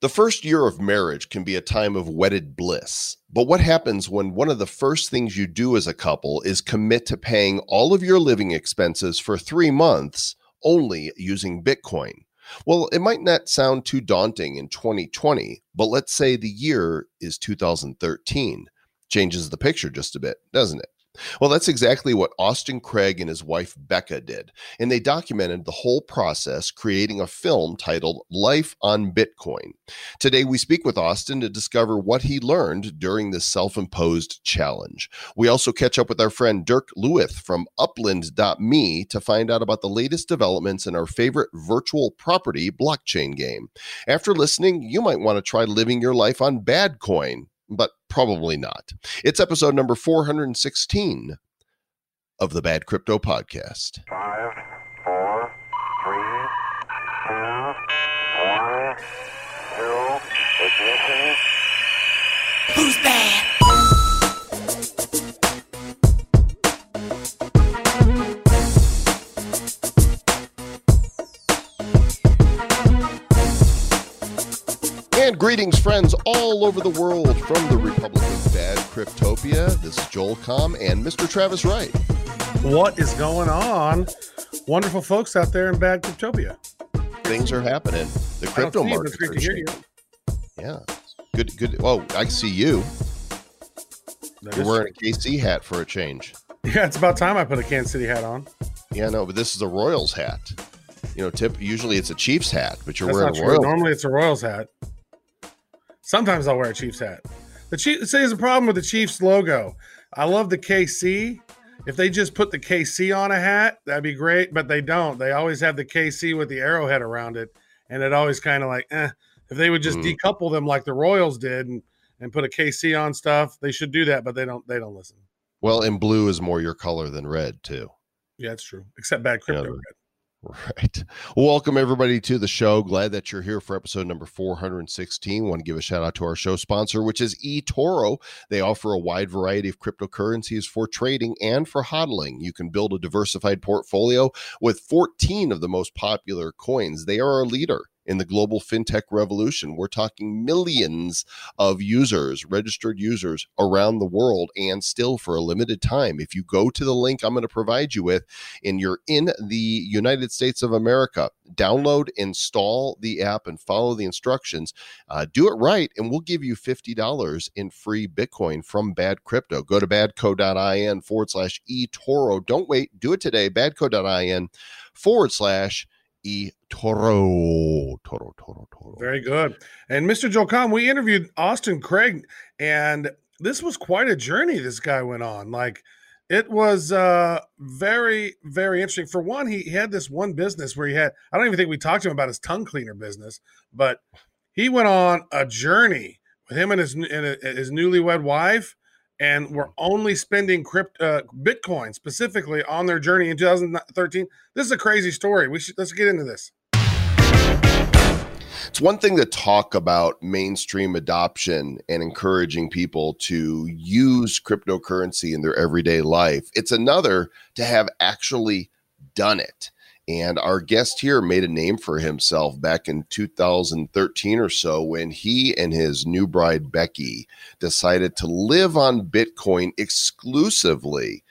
The first year of marriage can be a time of wedded bliss. But what happens when one of the first things you do as a couple is commit to paying all of your living expenses for three months only using Bitcoin? Well, it might not sound too daunting in 2020, but let's say the year is 2013. Changes the picture just a bit, doesn't it? Well, that's exactly what Austin Craig and his wife Beccy did. And they documented the whole process, creating a film titled Life on Bitcoin. Today, we speak with Austin to discover what he learned during this self imposed challenge. We also catch up with our friend Dirk Lueth from upland.me to find out about the latest developments in our favorite virtual property blockchain game. After listening, you might want to try living your life on Badcoin but probably not. It's episode number 416 of the Bad Crypto Podcast. Five, four, three, two, one, zero, ignition. Who's bad? Greetings, friends all over the world from the Republic of Bad Cryptopia. This is Joel Comm and Mr. Travis Wright. What is going on? Wonderful folks out there in Bad Cryptopia. Things are happening. The crypto see you, but market. great to hear you. Yeah. Good, good. Oh, I see you. That You're wearing a KC hat for a change. Yeah, it's about time I put a Kansas City hat on. Yeah, no, but this is a Royals hat. You know, tip usually it's a Chiefs hat, but you're That's wearing a true. Royals. Normally it's a Royals hat. Sometimes I'll wear a Chiefs hat. The Chiefs say there's a problem with the Chiefs logo. I love the KC. If they just put the KC on a hat, that'd be great, but they don't. They always have the KC with the arrowhead around it, and it always kind of like, eh. If they would just Mm. decouple them like the Royals did and and put a KC on stuff, they should do that, but they don't. They don't listen. Well, and blue is more your color than red, too. Yeah, it's true. Except bad crypto. Yeah, red. Right. Welcome everybody to the show. Glad that you're here for episode number 416. Want to give a shout out to our show sponsor, which is eToro. They offer a wide variety of cryptocurrencies for trading and for hodling. You can build a diversified portfolio with 14 of the most popular coins. They are a leader in the global fintech revolution. We're talking millions of users, registered users around the world, and still for a limited time. If you go to the link I'm going to provide you with, and you're in the United States of America, download, install the app, and follow the instructions. Uh, do it right, and we'll give you $50 in free Bitcoin from Bad Crypto. Go to badco.in forward slash eToro. Don't wait, do it today. Badco.in forward slash eToro. Toro, Toro, Toro. Toro. Very good. And Mr. Comm, we interviewed Austin Craig, and this was quite a journey this guy went on. Like it was uh very, very interesting. For one, he had this one business where he had, I don't even think we talked to him about his tongue cleaner business, but he went on a journey with him and his and his newlywed wife, and were only spending crypt uh, Bitcoin specifically on their journey in 2013. This is a crazy story. We should let's get into this. It's one thing to talk about mainstream adoption and encouraging people to use cryptocurrency in their everyday life. It's another to have actually done it. And our guest here made a name for himself back in 2013 or so when he and his new bride, Beccy, decided to live on Bitcoin exclusively,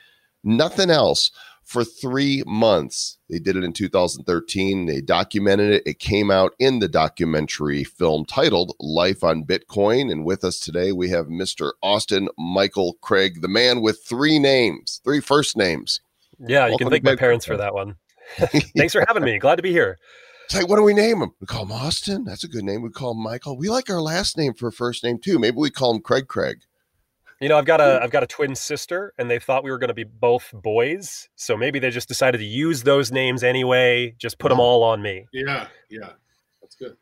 nothing else, for three months. They did it in 2013. They documented it. It came out in the documentary film titled Life on Bitcoin. And with us today, we have Mr. Austin Michael Craig, the man with three names, three first names. Yeah, you can thank my parents for that one. Thanks for having me. Glad to be here. It's like, what do we name him? We call him Austin. That's a good name. We call him Michael. We like our last name for a first name too. Maybe we call him Craig Craig. You know, I've got a I've got a twin sister, and they thought we were going to be both boys, so maybe they just decided to use those names anyway. Just put them all on me. Yeah, yeah, that's good.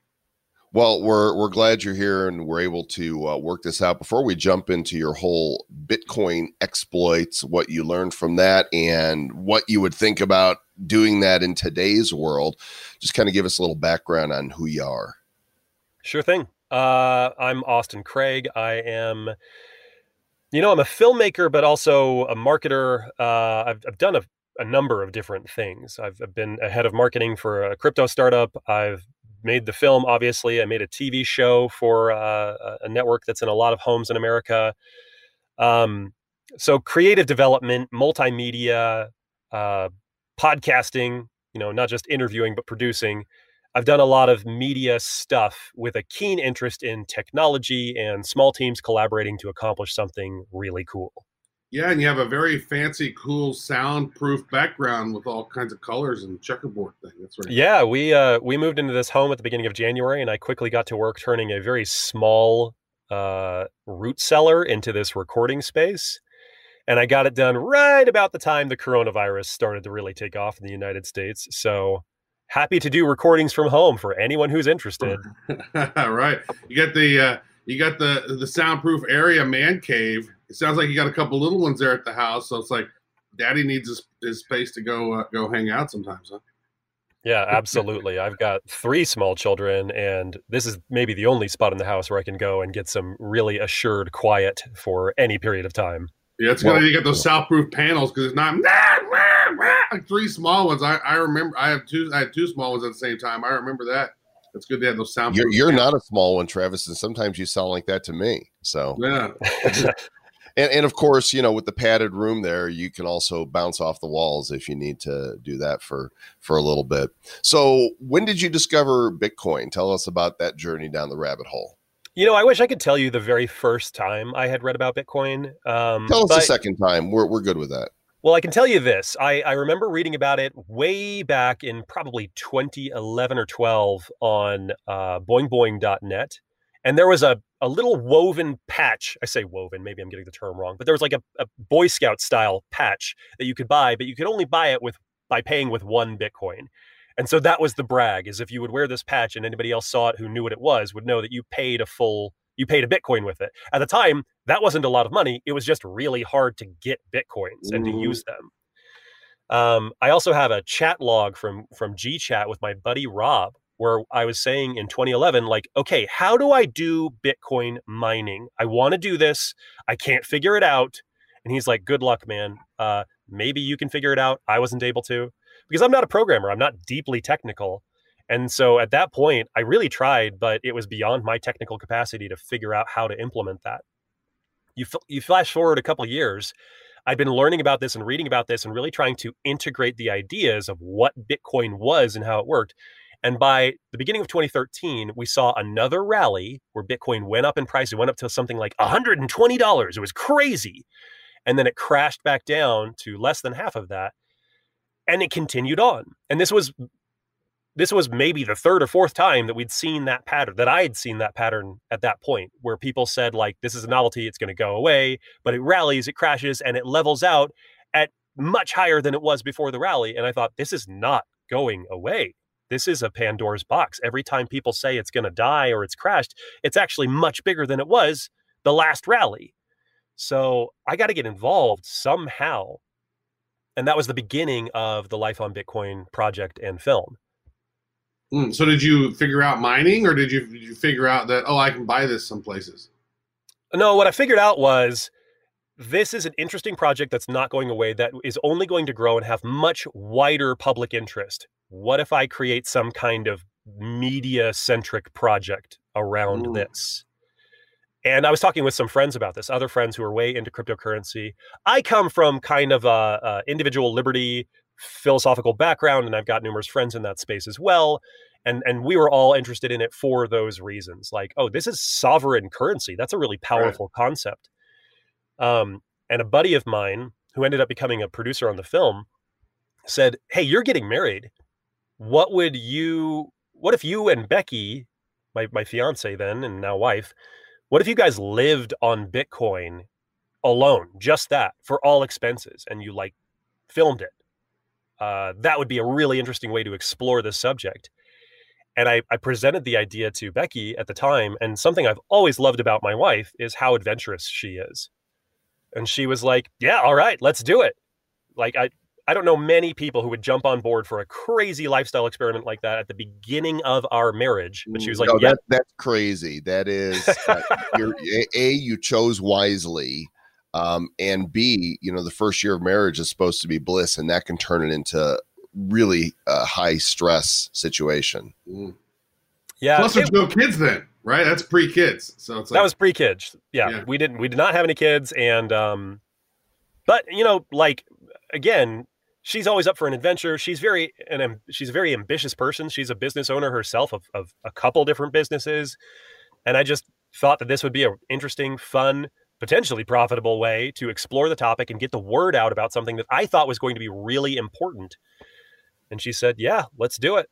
Well, we're we're glad you're here and we're able to uh, work this out. Before we jump into your whole Bitcoin exploits, what you learned from that, and what you would think about doing that in today's world, just kind of give us a little background on who you are. Sure thing. Uh, I'm Austin Craig. I am, you know, I'm a filmmaker, but also a marketer. Uh, I've, I've done a, a number of different things. I've, I've been a head of marketing for a crypto startup. I've made the film, obviously. I made a TV show for uh, a network that's in a lot of homes in America. Um, so creative development, multimedia, uh, podcasting, you know, not just interviewing, but producing. I've done a lot of media stuff with a keen interest in technology and small teams collaborating to accomplish something really cool. Yeah, and you have a very fancy, cool, soundproof background with all kinds of colors and checkerboard thing. That's right. Yeah, we uh, we moved into this home at the beginning of January, and I quickly got to work turning a very small uh, root cellar into this recording space. And I got it done right about the time the coronavirus started to really take off in the United States. So happy to do recordings from home for anyone who's interested. right. You got the uh, you got the the soundproof area man cave. It sounds like you got a couple little ones there at the house. So it's like daddy needs his, his space to go uh, go hang out sometimes, huh? Yeah, absolutely. I've got three small children, and this is maybe the only spot in the house where I can go and get some really assured quiet for any period of time. Yeah, it's good. You got those soundproof panels because it's not like three small ones. I, I remember I have two. I had two small ones at the same time. I remember that. It's good to have those soundproof. You're, you're not a small one, Travis, and sometimes you sound like that to me. So Yeah. And, and of course, you know, with the padded room there, you can also bounce off the walls if you need to do that for for a little bit. So, when did you discover Bitcoin? Tell us about that journey down the rabbit hole. You know, I wish I could tell you the very first time I had read about Bitcoin. Um, Tell us the second time. We're we're good with that. Well, I can tell you this. I, I remember reading about it way back in probably 2011 or 12 on uh, boingboing.net. And there was a, a little woven patch. I say woven, maybe I'm getting the term wrong, but there was like a, a Boy Scout style patch that you could buy, but you could only buy it with by paying with one Bitcoin. And so that was the brag is if you would wear this patch and anybody else saw it who knew what it was would know that you paid a full you paid a Bitcoin with it. At the time, that wasn't a lot of money. It was just really hard to get Bitcoins and to Mhm. use them. Um, I also have a chat log from from GChat with my buddy Rob, where I was saying in 2011, like, okay, how do I do Bitcoin mining? I want to do this. I can't figure it out. And he's like, good luck, man. Uh, maybe you can figure it out. I wasn't able to because I'm not a programmer. I'm not deeply technical. And so at that point, I really tried, but it was beyond my technical capacity to figure out how to implement that. You, f- you flash forward a couple years, I've been learning about this and reading about this and really trying to integrate the ideas of what Bitcoin was and how it worked. And by the beginning of 2013, we saw another rally where Bitcoin went up in price. It went up to something like $120. It was crazy. And then it crashed back down to less than half of that. And it continued on. And this was this was maybe the third or fourth time that we'd seen that pattern that i had seen that pattern at that point where people said like this is a novelty it's going to go away but it rallies it crashes and it levels out at much higher than it was before the rally. And i thought this is not going away. This is a pandora's box. Every time people say it's going to die or it's crashed it's actually much bigger than it was the last rally. So i got to get involved somehow and that was the beginning of the life on bitcoin project and film Mm, so did you figure out mining, or did you did you figure out that oh I can buy this some places? No, what I figured out was this is an interesting project that's not going away, that is only going to grow and have much wider public interest. What if I create some kind of media centric project around Ooh. this? And I was talking with some friends about this, other friends who are way into cryptocurrency. I come from kind of a, a individual liberty philosophical background, and I've got numerous friends in that space as well. And and we were all interested in it for those reasons. Like, oh, this is sovereign currency. That's a really powerful concept. Um, and a buddy of mine who ended up becoming a producer on the film said, "Hey, you're getting married. What would you? What if you and Beccy, my my fiance then and now wife, what if you guys lived on Bitcoin alone, just that for all expenses, and you like filmed it? Uh, that would be a really interesting way to explore this subject." And I, I presented the idea to Beccy at the time, and something I've always loved about my wife is how adventurous she is. And she was like, "Yeah, all right, let's do it." Like I, I don't know many people who would jump on board for a crazy lifestyle experiment like that at the beginning of our marriage. But she was like, no, "Yeah, that, that's crazy. That is, uh, you're, a, a, you chose wisely. Um, and B, you know, the first year of marriage is supposed to be bliss, and that can turn it into really a high stress situation. Mm. Yeah, Plus, it- there's no kids then, right? That's pre kids. So it's like, that was pre-kids. Yeah, Yeah. we didn't we did not have any kids, and um, but you know, like again, she's always up for an adventure. She's very and she's a very ambitious person. She's a business owner herself of of a couple different businesses, and I just thought that this would be an interesting, fun, potentially profitable way to explore the topic and get the word out about something that I thought was going to be really important. And she said, "Yeah, let's do it."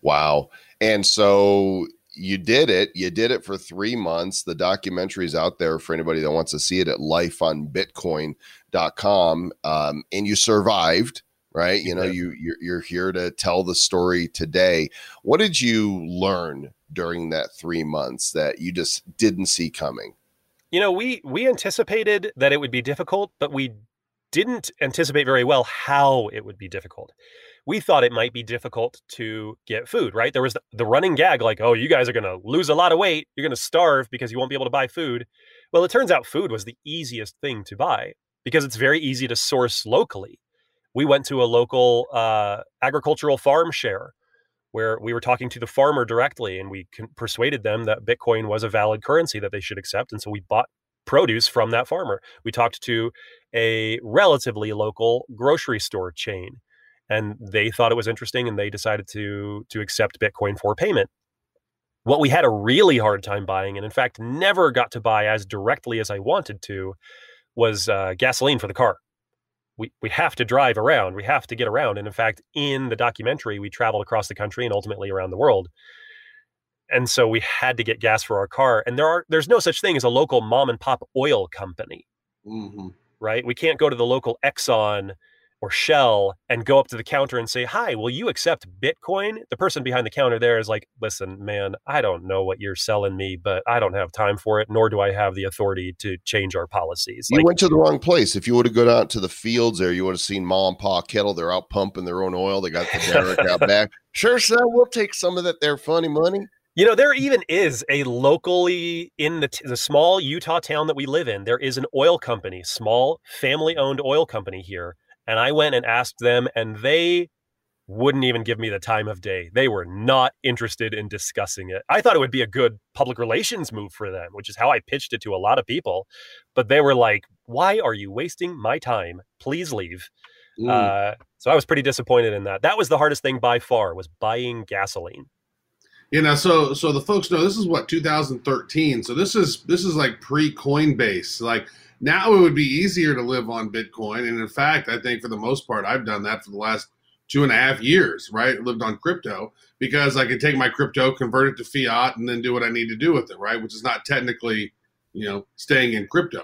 Wow. And so you did it. You did it for three months. The documentary is out there for anybody that wants to see it at lifeonbitcoin.com. Um, and you survived, right? You know, you you're, you're here to tell the story today. What did you learn during that three months that you just didn't see coming? You know, we we anticipated that it would be difficult, but we didn't anticipate very well how it would be difficult. We thought it might be difficult to get food, right? There was the, the running gag like, "Oh, you guys are going to lose a lot of weight. You're going to starve because you won't be able to buy food." Well, it turns out food was the easiest thing to buy because it's very easy to source locally. We went to a local uh, agricultural farm share where we were talking to the farmer directly and we persuaded them that Bitcoin was a valid currency that they should accept. And so we bought produce from that farmer. We talked to a relatively local grocery store chain and they thought it was interesting and they decided to to accept Bitcoin for payment. What we had a really hard time buying, and in fact never got to buy as directly as I wanted to, was uh, gasoline for the car we, we have to drive around. We have to get around. And in fact, in the documentary, we traveled across the country and ultimately around the world. And so we had to get gas for our car. And there are there's no such thing as a local mom and pop oil company, Mhm. right? We can't go to the local Exxon or Shell and go up to the counter and say, "Hi, will you accept Bitcoin?" The person behind the counter there is like, "Listen, man, I don't know what you're selling me, but I don't have time for it, nor do I have the authority to change our policies." You Like, went to the wrong place. If you would have gone out to the fields there, you would have seen mom and pa kettle. They're out pumping their own oil. They got the derrick out back. Sure, son, we'll take some of that there funny money. You know, there even is a locally in the, t- the small Utah town that we live in, there is an oil company, small family owned oil company here. And I went and asked them, and they wouldn't even give me the time of day. They were not interested in discussing it. I thought it would be a good public relations move for them, which is how I pitched it to a lot of people. But they were like, why are you wasting my time? Please leave. Mm. Uh, so I was pretty disappointed in that. That was the hardest thing by far was buying gasoline. you know, so so the folks know this is what 2013. So this is this is like pre Coinbase. Like now it would be easier to live on Bitcoin, and in fact, I think for the most part, I've done that for the last two and a half years. Right, lived on crypto because I could take my crypto, convert it to fiat, and then do what I need to do with it. Right, which is not technically, you know, staying in crypto.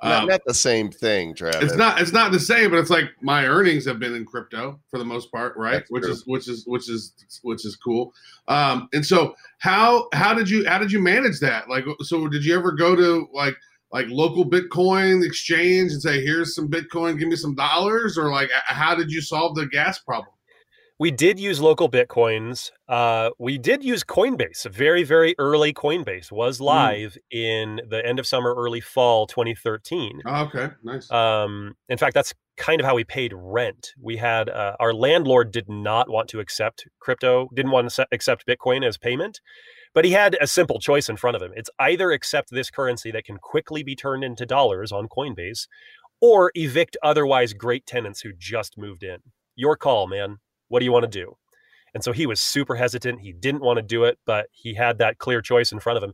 Not, Um, not the same thing, Travis. it's not it's not the same, but it's like my earnings have been in crypto for the most part, right? That's which true. is which is which is which is cool. Um, and so how how did you how did you manage that? Like, so did you ever go to like like local Bitcoin exchange and say, "Here's some Bitcoin, give me some dollars," or like how did you solve the gas problem? We did use local bitcoins. Uh, we did use Coinbase. Very, very early Coinbase was live in the end of summer, early fall 2013. Oh, okay, nice. Um, in fact, that's kind of how we paid rent. We had uh, our landlord did not want to accept crypto, didn't want to accept Bitcoin as payment, but he had a simple choice in front of him. It's either accept this currency that can quickly be turned into dollars on Coinbase, or evict otherwise great tenants who just moved in. Your call, man. What do you want to do? And so he was super hesitant. He didn't want to do it, but he had that clear choice in front of him.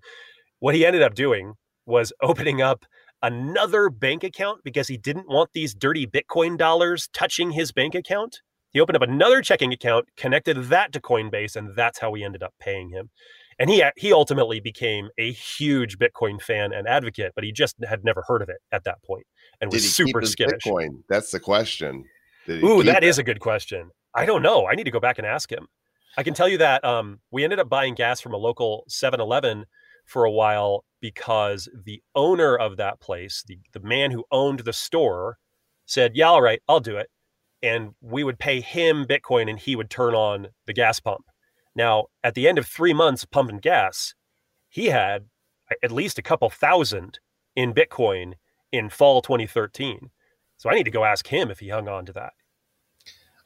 What he ended up doing was opening up another bank account because he didn't want these dirty Bitcoin dollars touching his bank account. He opened up another checking account, connected that to Coinbase, and that's how we ended up paying him. And he he ultimately became a huge Bitcoin fan and advocate, but he just had never heard of it at that point and Did was he super skittish. Bitcoin? That's the question. Ooh, that it? is a good question. I don't know. I need to go back and ask him. I can tell you that um, we ended up buying gas from a local 7-Eleven for a while because the owner of that place, the, the man who owned the store, said, Yeah, all right, I'll do it. And we would pay him Bitcoin and he would turn on the gas pump. Now, at the end of three months pumping gas, he had at least a couple thousand in Bitcoin in fall 2013. So I need to go ask him if he hung on to that.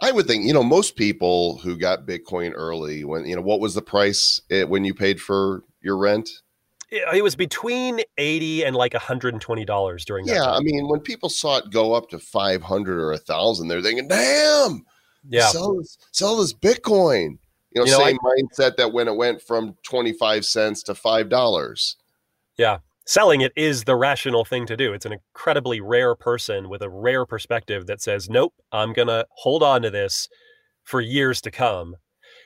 I would think, you know, most people who got Bitcoin early, when you know, what was the price it, when you paid for your rent? It, was between eighty and like hundred and twenty dollars during that. Yeah, time. I mean, when people saw it go up to five hundred or a thousand, they're thinking, "Damn, yeah. sell this, sell this Bitcoin." You know, You know, same mindset that when it went from twenty five cents to five dollars. Yeah. Selling it is the rational thing to do. It's an incredibly rare person with a rare perspective that says, "Nope, I'm gonna hold on to this for years to come."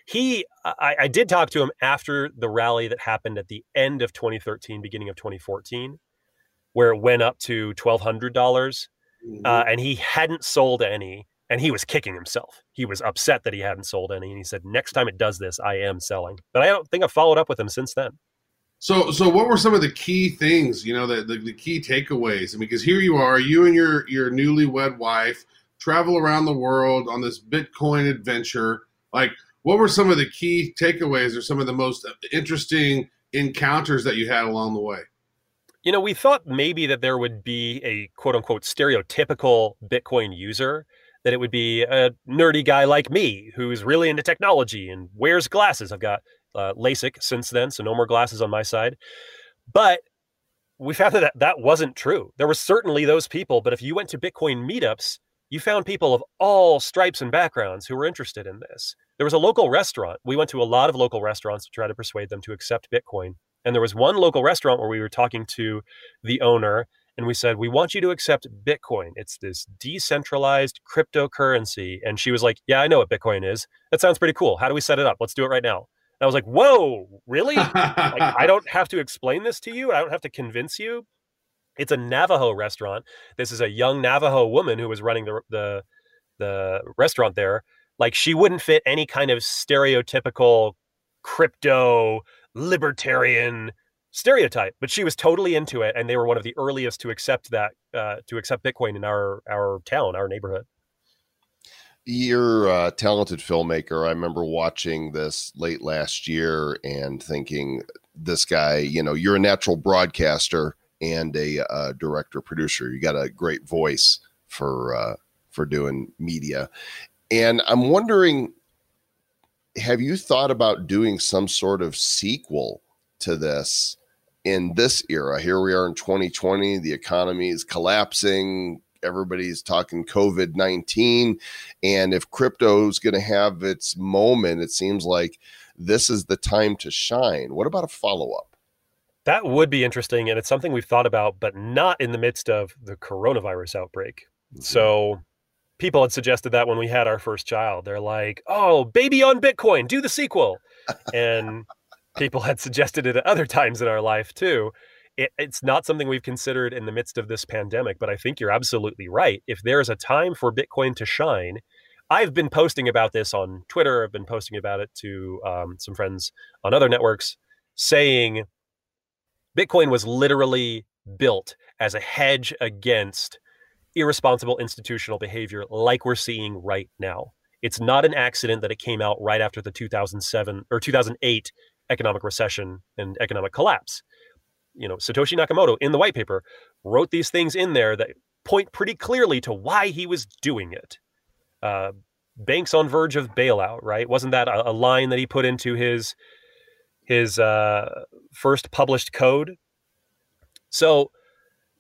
He, I, I did talk to him after the rally that happened at the end of 2013, beginning of 2014, where it went up to twelve hundred dollars, uh, and he hadn't sold any, and he was kicking himself. He was upset that he hadn't sold any, and he said, "Next time it does this, I am selling." But I don't think I've followed up with him since then. So, so what were some of the key things, you know, the, the, the key takeaways? I mean, because here you are, you and your your newlywed wife travel around the world on this Bitcoin adventure. Like, what were some of the key takeaways or some of the most interesting encounters that you had along the way? You know, we thought maybe that there would be a quote unquote stereotypical Bitcoin user, that it would be a nerdy guy like me who's really into technology and wears glasses. I've got uh, LASIK since then, so no more glasses on my side. But we found that that wasn't true. There were certainly those people, but if you went to Bitcoin meetups, you found people of all stripes and backgrounds who were interested in this. There was a local restaurant. We went to a lot of local restaurants to try to persuade them to accept Bitcoin. And there was one local restaurant where we were talking to the owner and we said, We want you to accept Bitcoin. It's this decentralized cryptocurrency. And she was like, Yeah, I know what Bitcoin is. That sounds pretty cool. How do we set it up? Let's do it right now. And I was like, Whoa, really? like, I don't have to explain this to you. I don't have to convince you. It's a Navajo restaurant. This is a young Navajo woman who was running the the the restaurant there. Like she wouldn't fit any kind of stereotypical crypto libertarian stereotype, but she was totally into it, and they were one of the earliest to accept that uh, to accept Bitcoin in our our town, our neighborhood. You're a talented filmmaker. I remember watching this late last year and thinking, this guy, you know, you're a natural broadcaster and a, uh director producer. You got a great voice for uh, for doing media, and I'm wondering, have you thought about doing some sort of sequel to this in this era? Here we are in 2020. The economy is collapsing. Everybody's talking COVID 19. And if crypto is going to have its moment, it seems like this is the time to shine. What about a follow up? That would be interesting, and it's something we've thought about, but not in the midst of the coronavirus outbreak. Mm-hmm. So people had suggested that when we had our first child. They're like, oh, baby on Bitcoin, do the sequel. And people had suggested it at other times in our life too. It, it's not something we've considered in the midst of this pandemic, but I think you're absolutely right. If there is a time for Bitcoin to shine, I've been posting about this on Twitter. I've been posting about it to um, some friends on other networks, saying Bitcoin was literally built as a hedge against irresponsible institutional behavior like we're seeing right now. It's not an accident that it came out right after the 2007 or 2008 economic recession and economic collapse. You know, Satoshi Nakamoto in the white paper wrote these things in there that point pretty clearly to why he was doing it. Uh, banks on verge of bailout, right? Wasn't that a, a line that he put into his his uh, first published code? So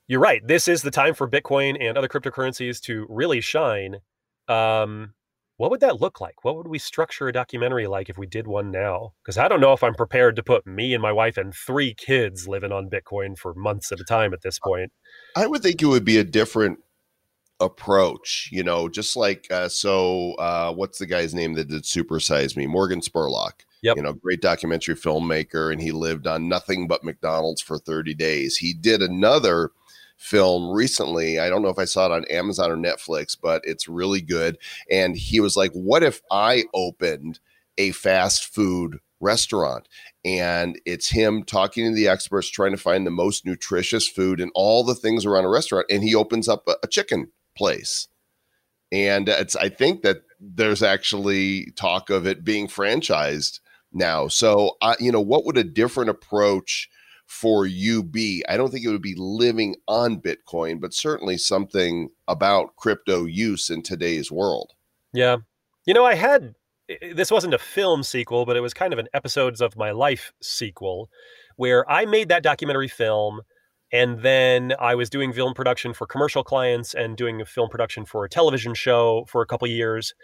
you're right. This is the time for Bitcoin and other cryptocurrencies to really shine. Um, what would that look like? What would we structure a documentary like if we did one now? Because I don't know if I'm prepared to put me and my wife and three kids living on Bitcoin for months at a time at this point. I would think it would be a different approach, you know, just like uh, so uh what's the guy's name that did Supersize Me? Morgan Spurlock. Yep. You know, great documentary filmmaker and he lived on nothing but McDonald's for 30 days. He did another film recently. I don't know if I saw it on Amazon or Netflix, but it's really good. And he was like, What if I opened a fast food restaurant? And it's him talking to the experts, trying to find the most nutritious food and all the things around a restaurant. And he opens up a, a chicken place. And it's, I think that there's actually talk of it being franchised now. So, uh, you know, what would a different approach for be? I don't think it would be living on Bitcoin, but certainly something about crypto use in today's world. Yeah. You know, I had this wasn't a film sequel, but it was kind of an episodes of my life sequel where I made that documentary film and then I was doing film production for commercial clients and doing a film production for a television show for a couple years.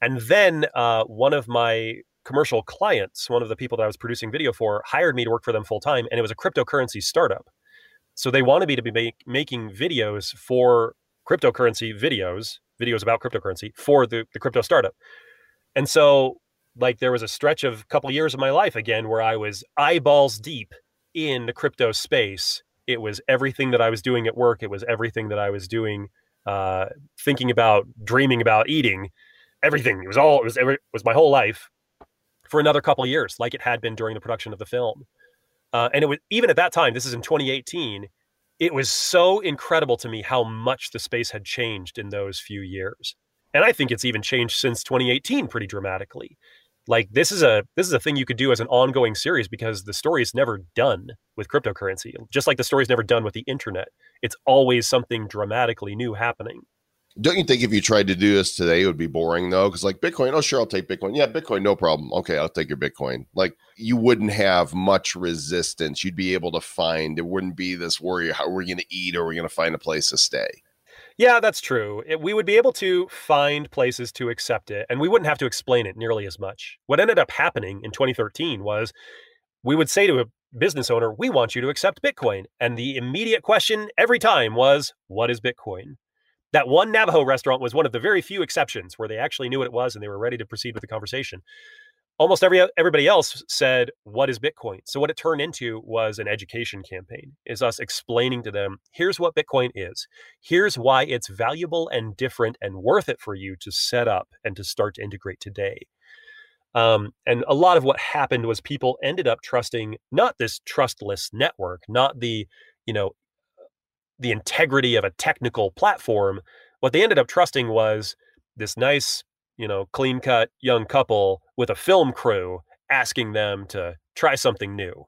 And then uh, one of my commercial clients, one of the people that I was producing video for, hired me to work for them full time, and it was a cryptocurrency startup. So they wanted me to be make, making videos for cryptocurrency videos, videos about cryptocurrency for the, the crypto startup. And so, like, there was a stretch of a couple years of my life again where I was eyeballs deep in the crypto space. It was everything that I was doing at work. It was everything that I was doing, uh, thinking about, dreaming about, eating, everything. It was all. It was every. It was my whole life for another couple years, like it had been during the production of the film. Uh, and it was even at that time. This is in 2018. It was so incredible to me how much the space had changed in those few years and I think it's even changed since 2018 pretty dramatically. Like this is a this is a thing you could do as an ongoing series because the story is never done with cryptocurrency. Just like the story is never done with the internet, it's always something dramatically new happening. Don't you think if you tried to do this today, it would be boring though? Because like Bitcoin, oh sure, I'll take Bitcoin. Yeah, Bitcoin, no problem. Okay, I'll take your Bitcoin. Like you wouldn't have much resistance. You'd be able to find. It wouldn't be this worry. How are we going to eat? Or are we going to find a place to stay? Yeah, that's true. It, we would be able to find places to accept it, and we wouldn't have to explain it nearly as much. What ended up happening in 2013 was we would say to a business owner, We want you to accept Bitcoin. And the immediate question every time was, What is Bitcoin? That one Navajo restaurant was one of the very few exceptions where they actually knew what it was and they were ready to proceed with the conversation. Almost every everybody else said, "What is Bitcoin?" So what it turned into was an education campaign. Is us explaining to them, "Here's what Bitcoin is. Here's why it's valuable and different and worth it for you to set up and to start to integrate today." Um, and a lot of what happened was people ended up trusting not this trustless network, not the you know the integrity of a technical platform. What they ended up trusting was this nice, you know, clean cut young couple with a film crew asking them to try something new.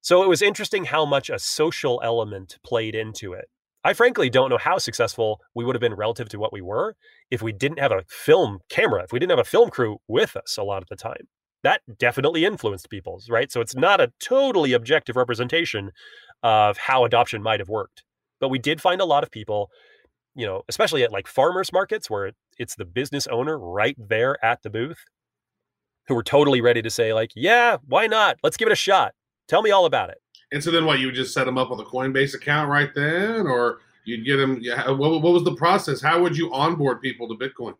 So it was interesting how much a social element played into it. I frankly don't know how successful we would have been relative to what we were if we didn't have a film camera, if we didn't have a film crew with us a lot of the time. That definitely influenced people's, right? So it's not a totally objective representation of how adoption might have worked. But we did find a lot of people, you know, especially at like farmers markets where it, it's the business owner right there at the booth who were totally ready to say, like, yeah, why not? Let's give it a shot. Tell me all about it. And so then what? You would just set them up with a Coinbase account right then, or you'd get them? Yeah, what, what was the process? How would you onboard people to Bitcoin?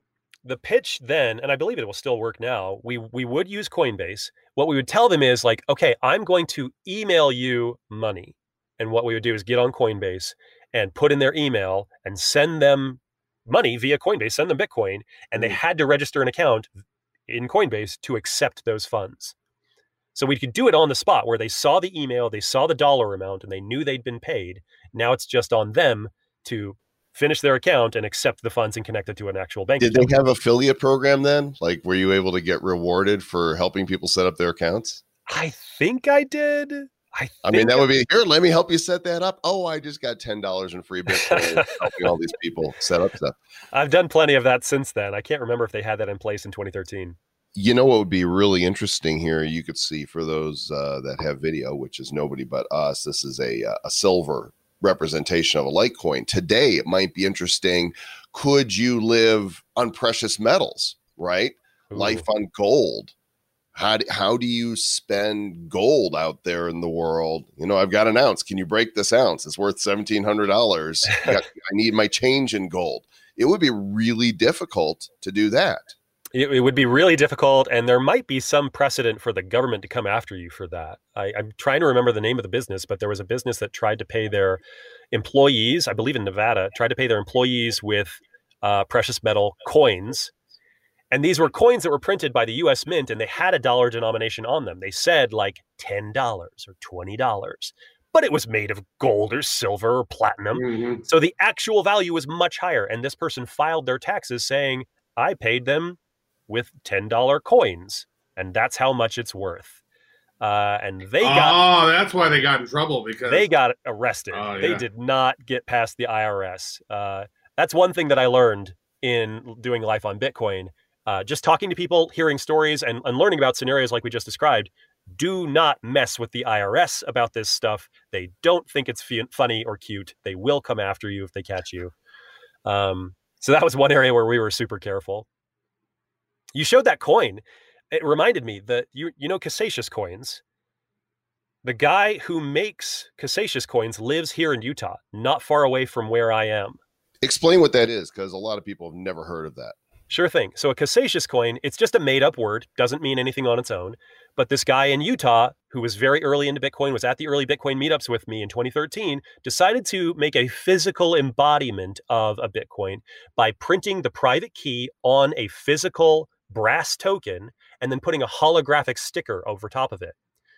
the pitch then, and I believe it will still work now, we we would use Coinbase. What we would tell them is like, okay, I'm going to email you money. And what we would do is get on Coinbase and put in their email and send them money via Coinbase, send them Bitcoin, and they mm. had to register an account in Coinbase to accept those funds. So we could do it on the spot where they saw the email, they saw the dollar amount, and they knew they'd been paid. Now it's just on them to finish their account and accept the funds and connect it to an actual bank Did account. they have affiliate program then? Like, were you able to get rewarded for helping people set up their accounts? I think I did. I, I mean, that would be here. Let me help you set that up. Oh, I just got ten dollars in free Bitcoin helping all these people set up stuff. I've done plenty of that since then. I can't remember if they had that in place in 2013. You know what would be really interesting here? You could see for those uh, that have video, which is nobody but us. This is a uh, a silver representation of a Litecoin. Today, it might be interesting. Could you live on precious metals? Right, Ooh. life on gold. How do, how do you spend gold out there in the world? You know, I've got an ounce. Can you break this ounce? It's worth seventeen hundred dollars. I need my change in gold. It would be really difficult to do that. It, it would be really difficult, and there might be some precedent for the government to come after you for that. I, I'm trying to remember the name of the business, but there was a business that tried to pay their employees, I believe in Nevada, tried to pay their employees with uh, precious metal coins. And these were coins that were printed by the US Mint, and they had a dollar denomination on them. They said like $10 or $20, but it was made of gold or silver or platinum. Mhm. So the actual value was much higher. And this person filed their taxes saying, I paid them with $10 coins, and that's how much it's worth. Uh, and they got oh, that's why they got in trouble because they got arrested. Oh, They did not get past the IRS. Uh, that's one thing that I learned in doing life on Bitcoin. Uh, just talking to people, hearing stories, and, and learning about scenarios like we just described. Do not mess with the IRS about this stuff. They don't think it's fu- funny or cute. They will come after you if they catch you. Um, so that was one area where we were super careful. You showed that coin. It reminded me that you you know Casascius coins. The guy who makes Casascius coins lives here in Utah, not far away from where I am. Explain what that is, because a lot of people have never heard of that. Sure thing. So a Casascius coin, it's just a made up word, doesn't mean anything on its own. But this guy in Utah, who was very early into Bitcoin, was at the early Bitcoin meetups with me in 2013, decided to make a physical embodiment of a Bitcoin by printing the private key on a physical brass token and then putting a holographic sticker over top of it.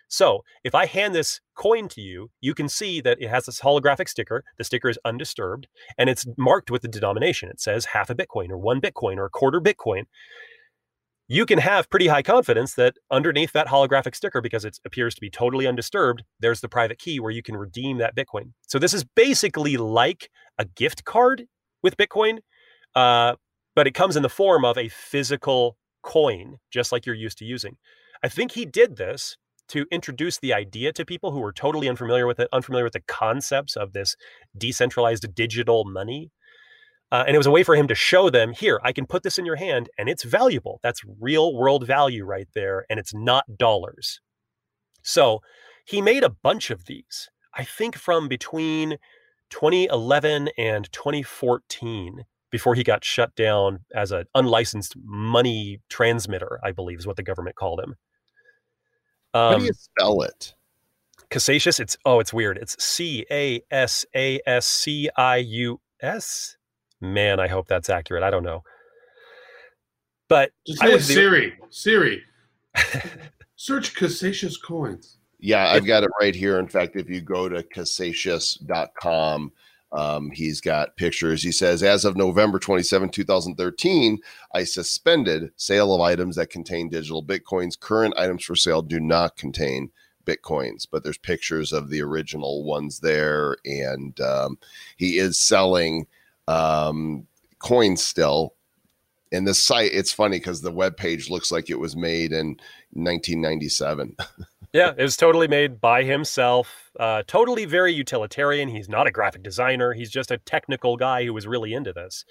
So if I hand this coin to you, you can see that it has this holographic sticker. The sticker is undisturbed and it's marked with the denomination. It says half a Bitcoin or one Bitcoin or a quarter Bitcoin. You can have pretty high confidence that underneath that holographic sticker, because it appears to be totally undisturbed, there's the private key where you can redeem that Bitcoin. So this is basically like a gift card with Bitcoin, uh, but it comes in the form of a physical coin, just like you're used to using. I think he did this to introduce the idea to people who were totally unfamiliar with it, unfamiliar with the concepts of this decentralized digital money. Uh, and it was a way for him to show them here, I can put this in your hand and it's valuable. That's real world value right there. And it's not dollars. So he made a bunch of these, I think from between 2011 and 2014 before he got shut down as an unlicensed money transmitter, I believe is what the government called him. How Um, do you spell it? Casascius. It's oh, it's weird. It's C A S A S C I U S. Man, I hope that's accurate. I don't know. But Just I say was the- Siri. Siri. Search Casascius coins. Yeah, I've got it right here. In fact, if you go to Casascius.com, um, he's got pictures. He says, as of November 27, 2013, I suspended sale of items that contain digital bitcoins. Current items for sale do not contain bitcoins, but there's pictures of the original ones there. And um, he is selling um, coins still. And the site, it's funny because the web page looks like it was made in 1997. yeah, it was totally made by himself. Uh, totally very utilitarian. He's not a graphic designer. He's just a technical guy who was really into this.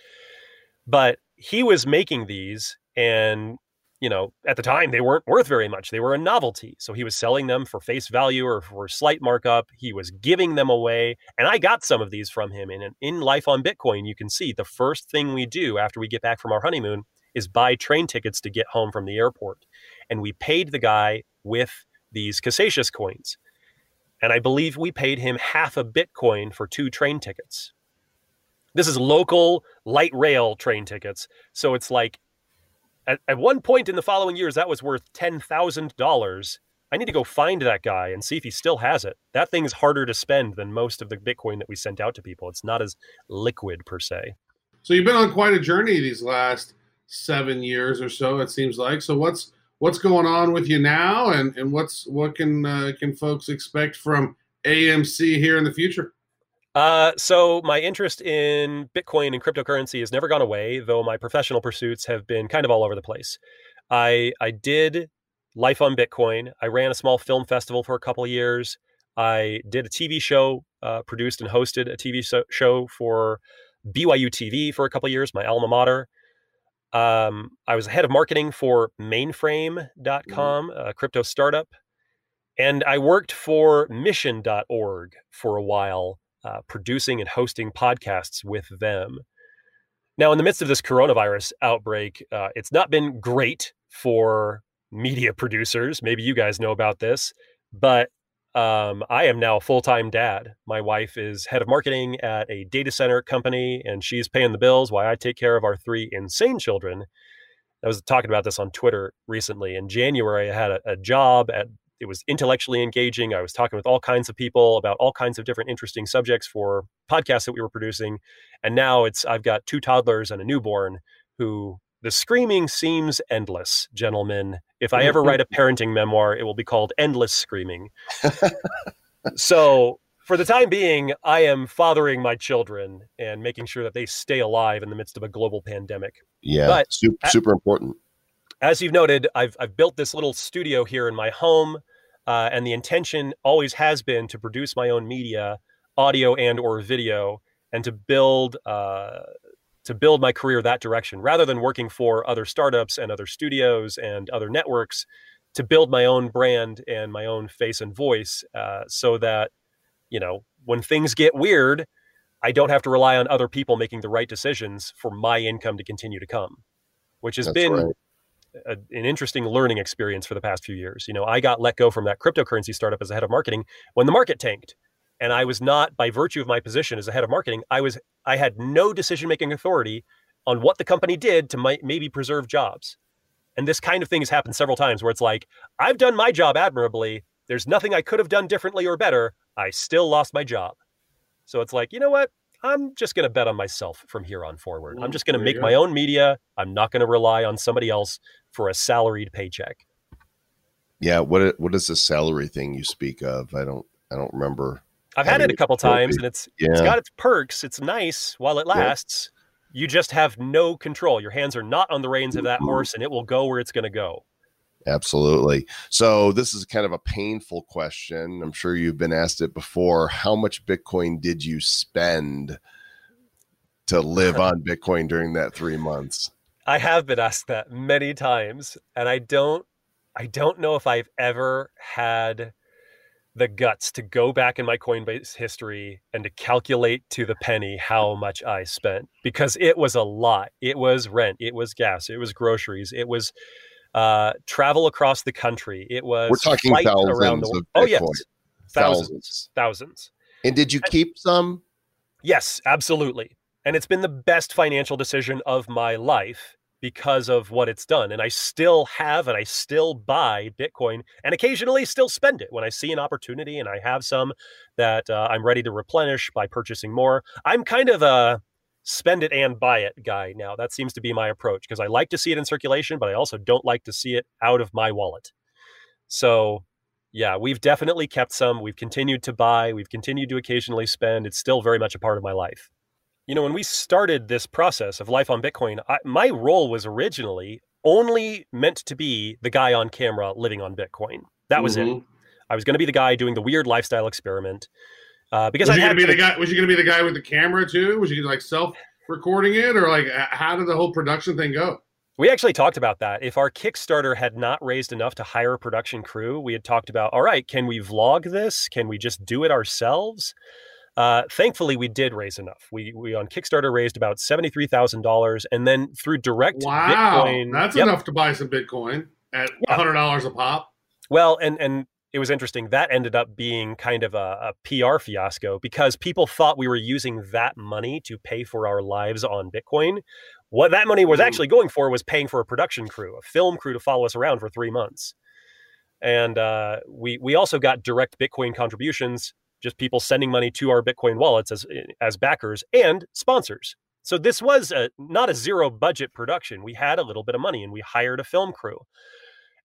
But he was making these, and you know, at the time they weren't worth very much. They were a novelty. So he was selling them for face value or for slight markup. He was giving them away. And I got some of these from him. And in, Life on Bitcoin, you can see the first thing we do after we get back from our honeymoon is buy train tickets to get home from the airport. And we paid the guy with these Casascius coins. And I believe we paid him half a Bitcoin for two train tickets. This is local light rail train tickets. So it's like at, at one point in the following years, that was worth $10,000. I need to go find that guy and see if he still has it. That thing's harder to spend than most of the Bitcoin that we sent out to people. It's not as liquid per se. So you've been on quite a journey these last seven years or so. It seems like. So what's what's going on with you now, and and what's what can uh, can folks expect from AMC here in the future? Uh, so my interest in Bitcoin and cryptocurrency has never gone away, though my professional pursuits have been kind of all over the place. I I did Life on Bitcoin. I ran a small film festival for a couple of years. I did a TV show, uh, produced and hosted a TV so- show for BYU TV for a couple of years, my alma mater. Um, I was head of marketing for mainframe.com, a crypto startup. And I worked for mission.org for a while, uh, producing and hosting podcasts with them. Now, in the midst of this coronavirus outbreak, uh, it's not been great for media producers. Maybe you guys know about this, but um, I am now a full time dad. My wife is head of marketing at a data center company, and she's paying the bills while I take care of our three insane children. I was talking about this on Twitter recently. In January, I had a, a job at it was intellectually engaging. I was talking with all kinds of people about all kinds of different interesting subjects for podcasts that we were producing. And now it's I've got two toddlers and a newborn who the screaming seems endless, gentlemen. If I ever write a mm-hmm. parenting memoir, it will be called Endless Screaming. so, for the time being, I am fathering my children and making sure that they stay alive in the midst of a global pandemic. Yeah, But- super, super important. as you've noted, I've I've built this little studio here in my home, uh, and the intention always has been to produce my own media, audio and or video, and to build uh, to build my career that direction rather than working for other startups and other studios and other networks. To build my own brand and my own face and voice, uh, so that you know when things get weird, I don't have to rely on other people making the right decisions for my income to continue to come, which has That's been right. A, an interesting learning experience for the past few years. You know, I got let go from that cryptocurrency startup as a head of marketing when the market tanked. And I was not, by virtue of my position as a head of marketing, I was I had no decision making authority on what the company did to might, maybe preserve jobs. And this kind of thing has happened several times where it's like, I've done my job admirably. There's nothing I could have done differently or better. I still lost my job. So it's like, you know what? I'm just going to bet on myself from here on forward. I'm Mm, just going to make my own media. I'm not going to rely on somebody else for a salaried paycheck. Yeah, what what is the salary thing you speak of? I don't I don't remember. I've had it a couple times and it's Yeah, it's got its perks. It's nice while it Yeah. lasts. You just have no control. Your hands are not on the reins of that Mhm. horse and it will go where it's going to go. absolutely. So this is kind of a painful question. I'm sure you've been asked it before. How much Bitcoin did you spend to live on Bitcoin during that three months? I have been asked that many times and I don't I don't know if I've ever had the guts to go back in my Coinbase history and to calculate to the penny how much I spent because it was a lot. It was rent, it was gas, it was groceries, it was uh, travel across the country. It was We're talking thousands around the of world. Oh yes, Bitcoin. thousands, thousands. And did you keep some? Yes, absolutely. And it's been the best financial decision of my life because of what it's done. And I still have and I still buy Bitcoin and occasionally still spend it when I see an opportunity and I have some that uh, I'm ready to replenish by purchasing more. I'm kind of a spend it and buy it guy now. That seems to be my approach because I like to see it in circulation, but I also don't like to see it out of my wallet. So, yeah, we've definitely kept some. We've continued to buy. We've continued to occasionally spend. It's still very much a part of my life. You know, when we started this process of life on Bitcoin, I, my role was originally only meant to be the guy on camera living on Bitcoin. That was it. Mhm. I was going to be the guy doing the weird lifestyle experiment uh, because Was I you gonna be the guy? Was you gonna be the guy with the camera too? Was you like self recording it, or like how did the whole production thing go? We actually talked about that. If our Kickstarter had not raised enough to hire a production crew, we had talked about, all right, can we vlog this? Can we just do it ourselves? Uh, thankfully, we did raise enough. We we on Kickstarter raised about seventy three thousand dollars, and then through direct Wow, Bitcoin, that's Yep. enough to buy some Bitcoin at Yeah. hundred dollars a pop. Well, and and it was interesting. That ended up being kind of a, a PR fiasco because people thought we were using that money to pay for our lives on Bitcoin. What that money was Mhm. actually going for was paying for a production crew, a film crew to follow us around for three months. And uh, we we also got direct Bitcoin contributions, just people sending money to our Bitcoin wallets as as backers and sponsors. So this was a, not a zero budget production. We had a little bit of money and we hired a film crew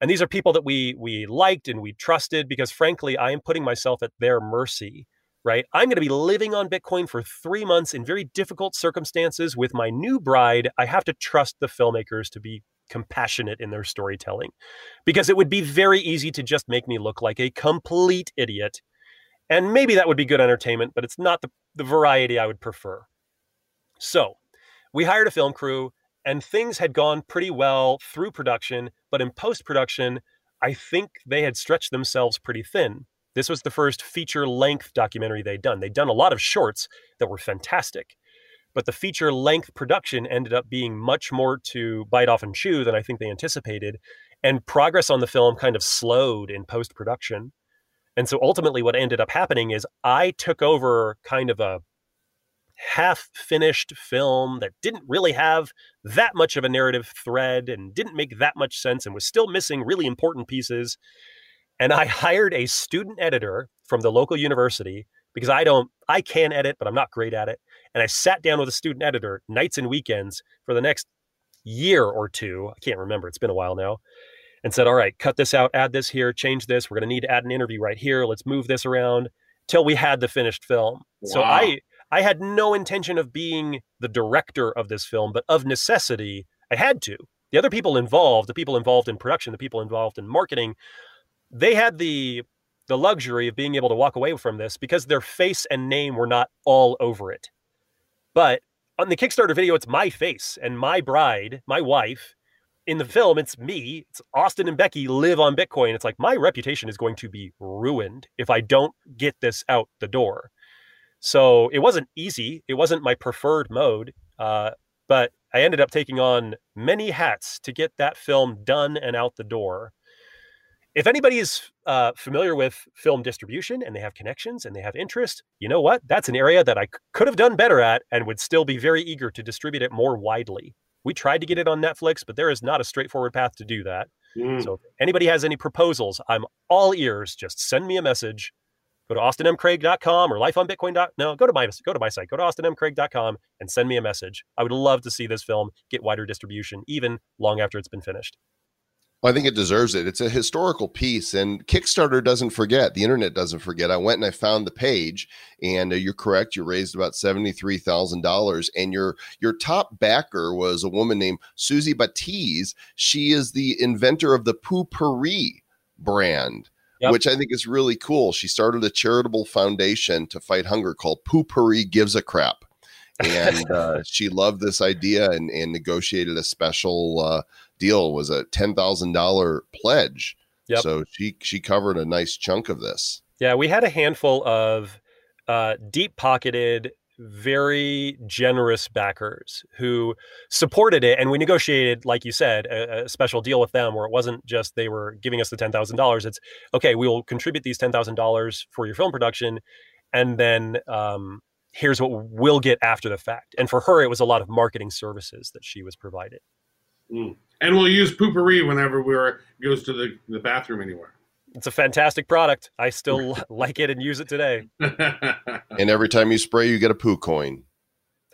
and these are people that we we liked and we trusted because frankly i am putting myself at their mercy right i'm going to be living on bitcoin for three months in very difficult circumstances with my new bride i have to trust the filmmakers to be compassionate in their storytelling because it would be very easy to just make me look like a complete idiot and maybe that would be good entertainment but it's not the, the variety i would prefer so we hired a film crew and things had gone pretty well through production, but in post production, I think they had stretched themselves pretty thin. This was the first feature length documentary they'd done. They'd done a lot of shorts that were fantastic, but the feature length production ended up being much more to bite off and chew than I think they anticipated. And progress on the film kind of slowed in post production. And so ultimately, what ended up happening is I took over kind of a half finished film that didn't really have that much of a narrative thread and didn't make that much sense and was still missing really important pieces. And I hired a student editor from the local university because I don't, I can edit, but I'm not great at it. And I sat down with a student editor nights and weekends for the next year or two. I can't remember, it's been a while now. And said, all right, cut this out, add this here, change this. We're going to need to add an interview right here. Let's move this around till we had the finished film. So I, I had no intention of being the director of this film, but of necessity, I had to. The other people involved, the people involved in production, the people involved in marketing, they had the the luxury of being able to walk away from this because their face and name were not all over it. But on the Kickstarter video, it's my face and my bride, my wife. In the film, it's me. It's Austin and Beccy live on Bitcoin. It's like my reputation is going to be ruined if I don't get this out the door. So it wasn't easy. It wasn't my preferred mode. Uh, but I ended up taking on many hats to get that film done and out the door. If anybody is uh, familiar with film distribution and they have connections and they have interest, you know what? That's an area that I c- could have done better at and would still be very eager to distribute it more widely. We tried to get it on Netflix, but there is not a straightforward path to do that. Mm. So if anybody has any proposals, I'm all ears. Just send me a message. Go to austinmcraig.com or lifeonbitcoin. No, go to my go to my site. Go to austinmcraig.com and send me a message. I would love to see this film get wider distribution, even long after it's been finished. Well, I think it deserves it. It's a historical piece, and Kickstarter doesn't forget. The internet doesn't forget. I went and I found the page, and uh, you're correct. You raised about seventy three thousand dollars, and your your top backer was a woman named Suzy Batiz. She is the inventor of the Poo-Pourri brand. Yep. Which I think is really cool. She started a charitable foundation to fight hunger called Poo-Pourri Gives a Crap. and uh, she loved this idea and, and negotiated a special uh, deal was a ten thousand dollar pledge. Yep. So she she covered a nice chunk of this. Yeah, we had a handful of uh, deep pocketed, very generous backers who supported it. And we negotiated, like you said, a, a special deal with them where it wasn't just they were giving us the $10,000. It's okay, we will contribute these $10,000 for your film production. And then um, here's what we'll get after the fact. And for her, it was a lot of marketing services that she was provided. Mm. And we'll use Poo-Pourri whenever we're goes to the, the bathroom anywhere. It's a fantastic product. I still like it and use it today. And every time you spray, you get a poo coin.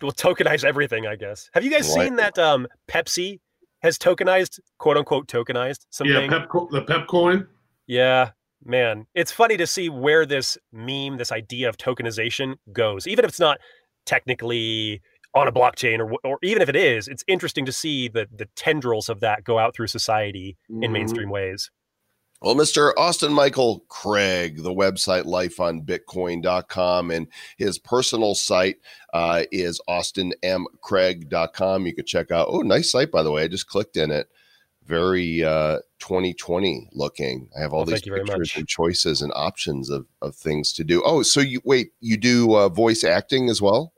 we'll tokenize everything, I guess. Have you guys Right. seen that um, Pepsi has tokenized, quote unquote, tokenized yeah, something? pep, co- the pep coin. Yeah, man. It's funny to see where this meme, this idea of tokenization goes. Even if it's not technically on a blockchain or, or even if it is, it's interesting to see the, the tendrils of that go out through society in Mhm. mainstream ways. Well, Mr. Austin Michael Craig, the website lifeonbitcoin.com, and his personal site uh, is austinmcraig.com. You could check out. Oh, nice site, by the way. I just clicked in it. Very uh, 2020 looking. I have all Well, these pictures and choices and options of, of things to do. Oh, so you wait, you do uh, voice acting as well?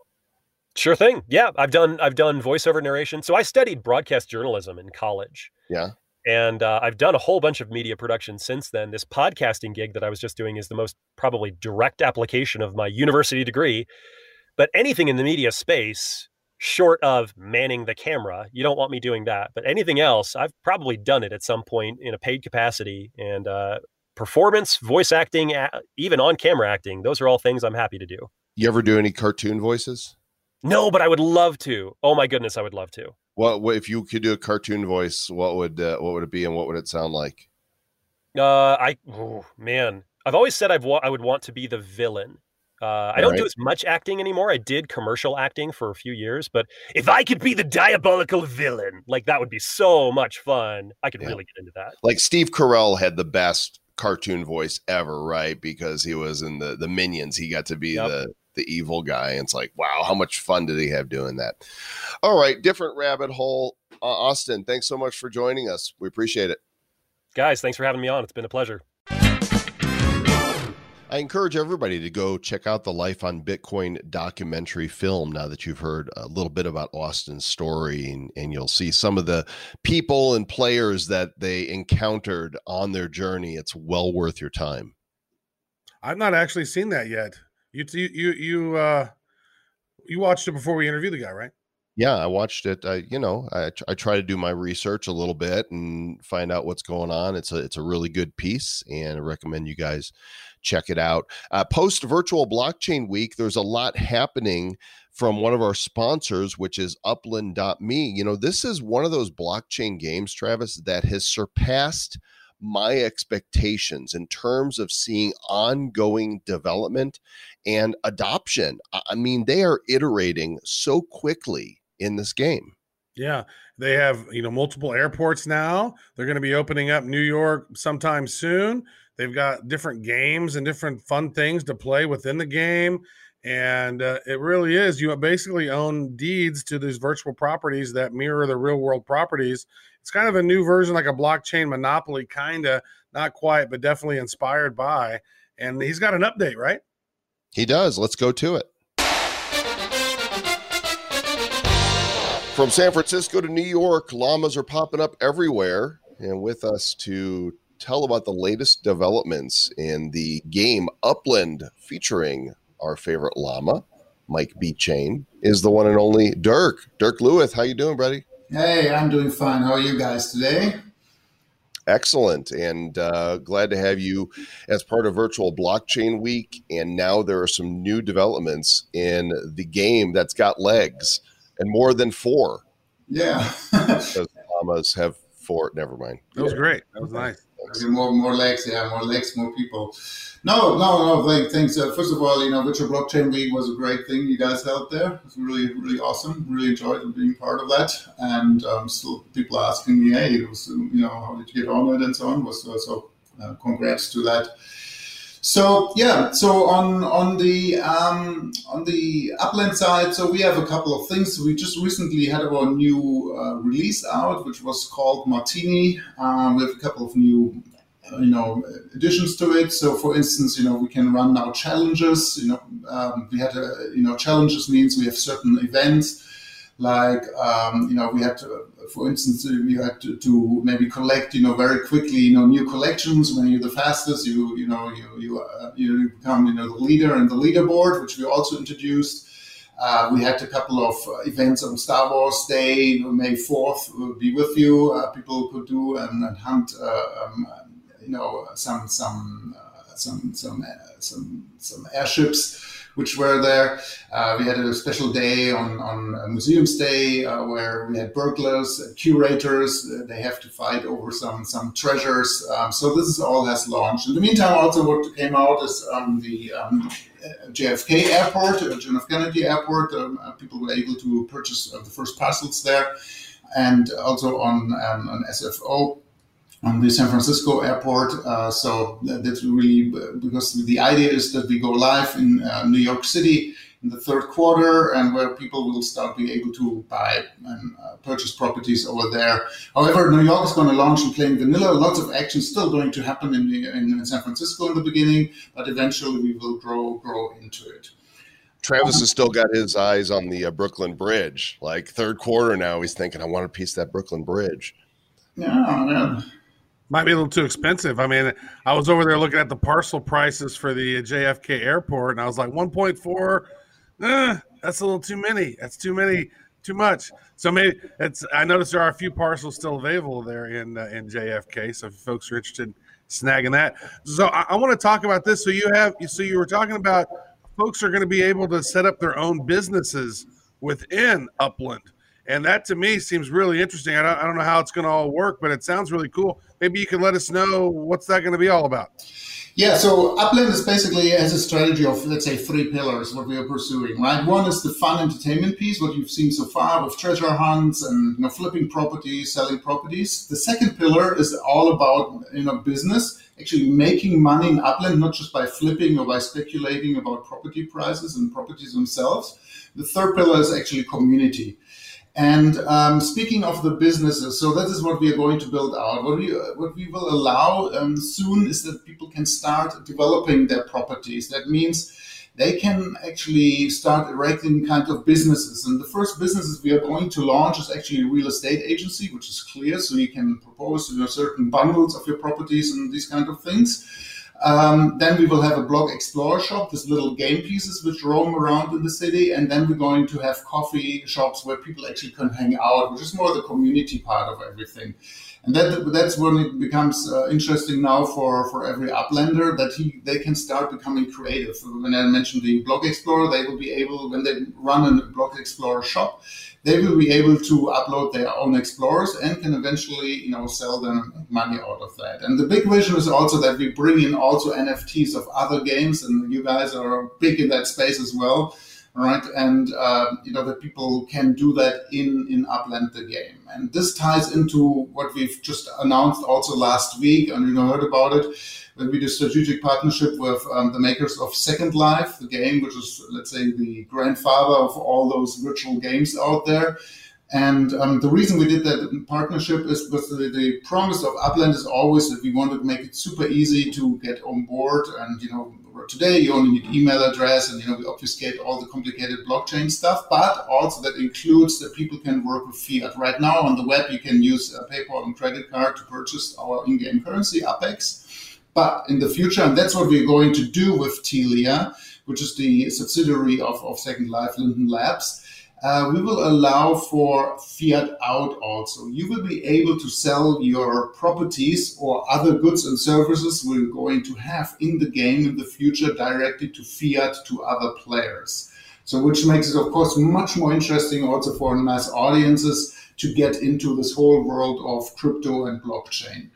Sure thing. Yeah, I've done I've done voiceover narration. So I studied broadcast journalism in college. Yeah. and uh, I've done a whole bunch of media production since then. This podcasting gig that I was just doing is the most probably direct application of my university degree. But anything in the media space, short of manning the camera, you don't want me doing that. But anything else, I've probably done it at some point in a paid capacity. And uh, performance, voice acting, even on camera acting, those are all things I'm happy to do. You ever do any cartoon voices? No, but I would love to. Oh my goodness, I would love to. What, what if you could do a cartoon voice? What would uh, what would it be, and what would it sound like? Uh, I oh, man, I've always said I've wa- I would want to be the villain. Uh, I don't do as much acting anymore. I did commercial acting for a few years, but if I could be the diabolical villain, like that would be so much fun. I could Yeah. really get into that. like Steve Carell had the best cartoon voice ever, right? Because he was in the the Minions. He got to be Yep. the the evil guy. And it's like, wow, how much fun did he have doing that? All right, different rabbit hole. Uh, Austin, thanks so much for joining us. We appreciate it. Guys, thanks for having me on. It's been a pleasure. I encourage everybody to go check out the Life on Bitcoin documentary film now that you've heard a little bit about Austin's story and, and you'll see some of the people and players that they encountered on their journey. It's well worth your time. I've not actually seen that yet. You you you uh you watched it before we interviewed the guy, right? Yeah, I watched it. I, you know, I, I try to do my research a little bit and find out what's going on. It's a it's a really good piece, and I recommend you guys check it out. Uh, Post Virtual Blockchain Week, there's a lot happening from one of our sponsors, which is Upland.me. You know, this is one of those blockchain games, Travis, that has surpassed my expectations in terms of seeing ongoing development and adoption. I mean, they are iterating so quickly in this game. Yeah, they have you know multiple airports now. They're going to be opening up New York sometime soon. They've got different games and different fun things to play within the game, and uh, it really is. You basically own deeds to these virtual properties that mirror the real world properties. It's kind of a new version, like a blockchain monopoly, kind of not quite, but definitely inspired by. And he's got an update, right? He does. Let's go to it. From San Francisco to New York, llamas are popping up everywhere. And with us to tell about the latest developments in the game Upland featuring our favorite llama, Mike B. Chain, is the one and only Dirk. Dirk Lueth, how you doing, buddy? Hey, I'm doing fine. How are you guys today? Excellent, and uh, glad to have you as part of Virtual Blockchain Week. And now there are some new developments in the game that's got legs and more than four. Yeah. because llamas have four. Never mind. That was great. That was nice. More more legs, yeah, more legs, more people. No, no, no. Thank, thanks. Uh, first of all, you know, Virtual Blockchain League was a great thing you guys held there. It's really, really awesome. Really enjoyed being part of that. And um, still, people asking me, hey, it was, you know, how did you get on it and so on. Was uh, so. Uh, congrats to that. So yeah, so on on the um, on the upland side, so we have a couple of things. We just recently had our new uh, release out, which was called Martini. Um, we have a couple of new uh, you know additions to it. So for instance, you know we can run now challenges. You know um, we had a, you know challenges means we have certain events like um, you know we had to, for instance you had to, to, maybe collect you know very quickly you know new collections when you're the fastest you you know you you, uh, you become you know the leader in the leaderboard which we also introduced uh, we had a couple of events on Star Wars Day, May 4th, will be with you. Uh, people could do and, and hunt, uh, um, you know, some some uh, some some uh, some some airships which were there. Uh, we had a special day on, on Museums Day uh, where we had burglars, uh, curators. Uh, they have to fight over some some treasures. Um, so this is all has launched. In the meantime, also what came out is um, the um, JFK Airport, uh, John F. Kennedy Airport. Um, uh, people were able to purchase the first parcels there, and also on um, on SFO on the San Francisco airport. Uh, so that's really because the idea is that we go live in uh, New York City in the third quarter and where people will start being able to buy and uh, purchase properties over there. However, New York is going to launch in plain vanilla. Lots of action still going to happen in, the, in San Francisco in the beginning, but eventually we will grow grow into it. Travis has still got his eyes on the uh, Brooklyn Bridge. Like third quarter now, he's thinking, "I want a piece of that Brooklyn Bridge." Yeah, yeah might be a little too expensive. I mean, I was over there looking at the parcel prices for the JFK airport, and I was like, 1.4, eh, that's a little too many. That's too many, too much. So maybe it's. I noticed there are a few parcels still available there in uh, in JFK. So if folks are interested in snagging that, so I, I want to talk about this. So you have, so you were talking about folks are going to be able to set up their own businesses within Upland. And that to me seems really interesting. I don't, I don't know how it's going to all work, but it sounds really cool. Maybe you can let us know what's that going to be all about. Yeah, so Upland is basically has a strategy of let's say three pillars what we are pursuing, right? One is the fun entertainment piece, what you've seen so far with treasure hunts and you know flipping properties, selling properties. The second pillar is all about you know business, actually making money in Upland, not just by flipping or by speculating about property prices and properties themselves. The third pillar is actually community. And um, speaking of the businesses, so that is what we are going to build out. What we what we will allow um, soon is that people can start developing their properties. That means they can actually start erecting kind of businesses. And the first businesses we are going to launch is actually a real estate agency, which is clear. So you can propose you know, certain bundles of your properties and these kind of things. Um, then we will have a block explorer shop with little game pieces which roam around in the city. And then we're going to have coffee shops where people actually can hang out, which is more the community part of everything. And that, that's when it becomes uh, interesting now for, for every uplander that he they can start becoming creative. When I mentioned the block explorer, they will be able when they run a block explorer shop, they will be able to upload their own explorers and can eventually, you know, sell them money out of that. And the big vision is also that we bring in also NFTs of other games, and you guys are big in that space as well. right and uh, you know that people can do that in in Upland the game, and this ties into what we've just announced also last week, and you know heard about it when we did a strategic partnership with um, the makers of Second Life, the game which is let's say the grandfather of all those virtual games out there. And um, the reason we did that partnership is because the, the, promise of Upland is always that we wanted to make it super easy to get on board. And you know, today you only need email address, and you know we obfuscate all the complicated blockchain stuff. But also that includes that people can work with fiat. Right now on the web, you can use a PayPal and credit card to purchase our in-game currency, UPIX. But in the future, and that's what we're going to do with Tilia, which is the subsidiary of, of Second Life Linden Labs uh, we will allow for fiat out also. You will be able to sell your properties or other goods and services we're going to have in the game in the future directly to fiat to other players. So, which makes it, of course, much more interesting also for mass audiences to get into this whole world of crypto and blockchain.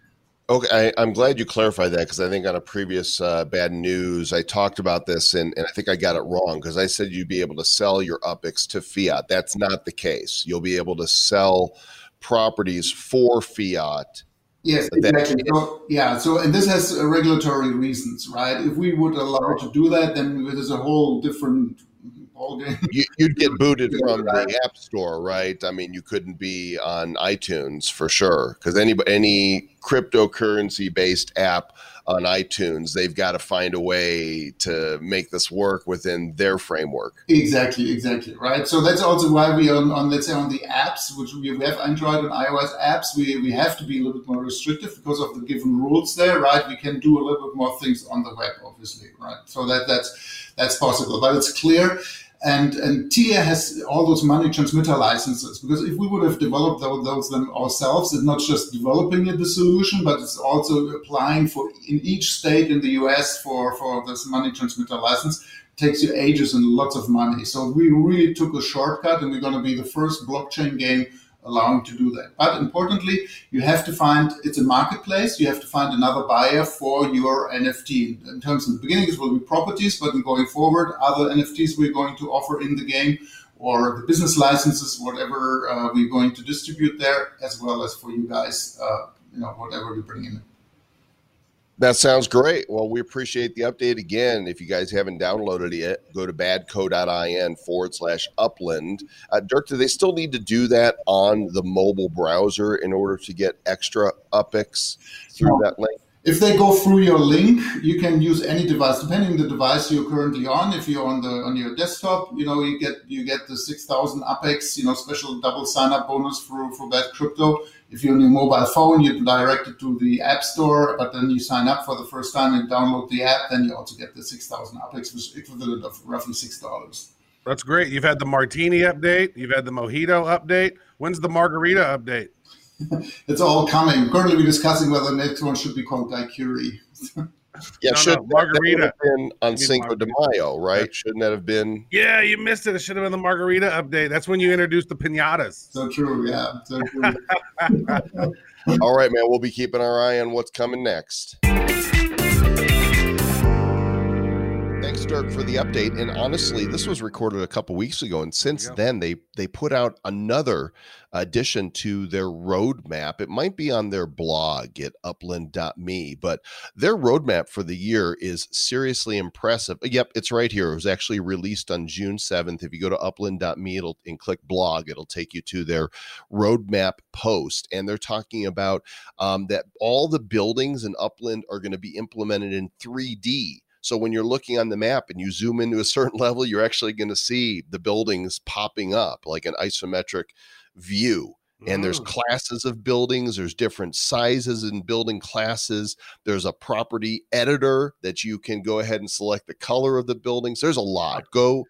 Okay, I, am glad you clarified that because I think on a previous uh, bad news I talked about this and, and I think I got it wrong because I said you'd be able to sell your UPIX to fiat. That's not the case. You'll be able to sell properties for fiat. Yes, exactly. So, yeah, so and this has regulatory reasons, right? If we would allow to do that, then there's a whole different you, would get booted from the app store, right? I mean, you couldn't be on iTunes for sure because any any cryptocurrency based app on iTunes, they've got to find a way to make this work within their framework. Exactly, exactly, right. So that's also why we on, on let's say on the apps, which we have Android and iOS apps, we, we have to be a little bit more restrictive because of the given rules there, right? We can do a little bit more things on the web, obviously, right? So that that's that's possible, but it's clear and, and TIA has all those money transmitter licenses because if we would have developed those, those them ourselves, it's not just developing the solution, but it's also applying for in each state in the US for, for this money transmitter license. Takes you ages and lots of money. So we really took a shortcut and we're going to be the first blockchain game allowing to do that. But importantly, you have to find it's a marketplace. You have to find another buyer for your NFT. In terms of the beginning, will be properties, but going forward, other NFTs we're going to offer in the game or the business licenses, whatever uh, we're going to distribute there, as well as for you guys, uh, you know, whatever we bring in. That sounds great. Well, we appreciate the update again. If you guys haven't downloaded it yet, go to badco.in forward slash upland. Uh, Dirk, do they still need to do that on the mobile browser in order to get extra UPIX through no. that link? If they go through your link, you can use any device, depending on the device you're currently on. If you're on the on your desktop, you know you get you get the six thousand UPIX, you know, special double sign up bonus for for Bad Crypto if you're on your mobile phone, you direct it to the App Store, but then you sign up for the first time and download the app, then you also get the 6,000 UPIX, which is equivalent of roughly $6. That's great. You've had the martini update, you've had the mojito update. When's the margarita update? it's all coming. Currently, we're discussing whether the next one should be called daiquiri. Yeah, no, should no, margarita have been on Cinco de Mayo, right? Yeah. Shouldn't that have been? Yeah, you missed it. It should have been the margarita update. That's when you introduced the pinatas. So true. Yeah. So true. All right, man. We'll be keeping our eye on what's coming next. For the update. And honestly, this was recorded a couple weeks ago, and since then they they put out another addition to their roadmap. It might be on their blog at upland.me, but their roadmap for the year is seriously impressive. Yep, it's right here. It was actually released on June 7th. If you go to upland.me it'll, and click blog, it'll take you to their roadmap post. And they're talking about um, that all the buildings in Upland are going to be implemented in 3D. So when you're looking on the map and you zoom into a certain level, you're actually going to see the buildings popping up like an isometric view. And there's mm. classes of buildings, there's different sizes in building classes. There's a property editor that you can go ahead and select the color of the buildings. There's a lot. Go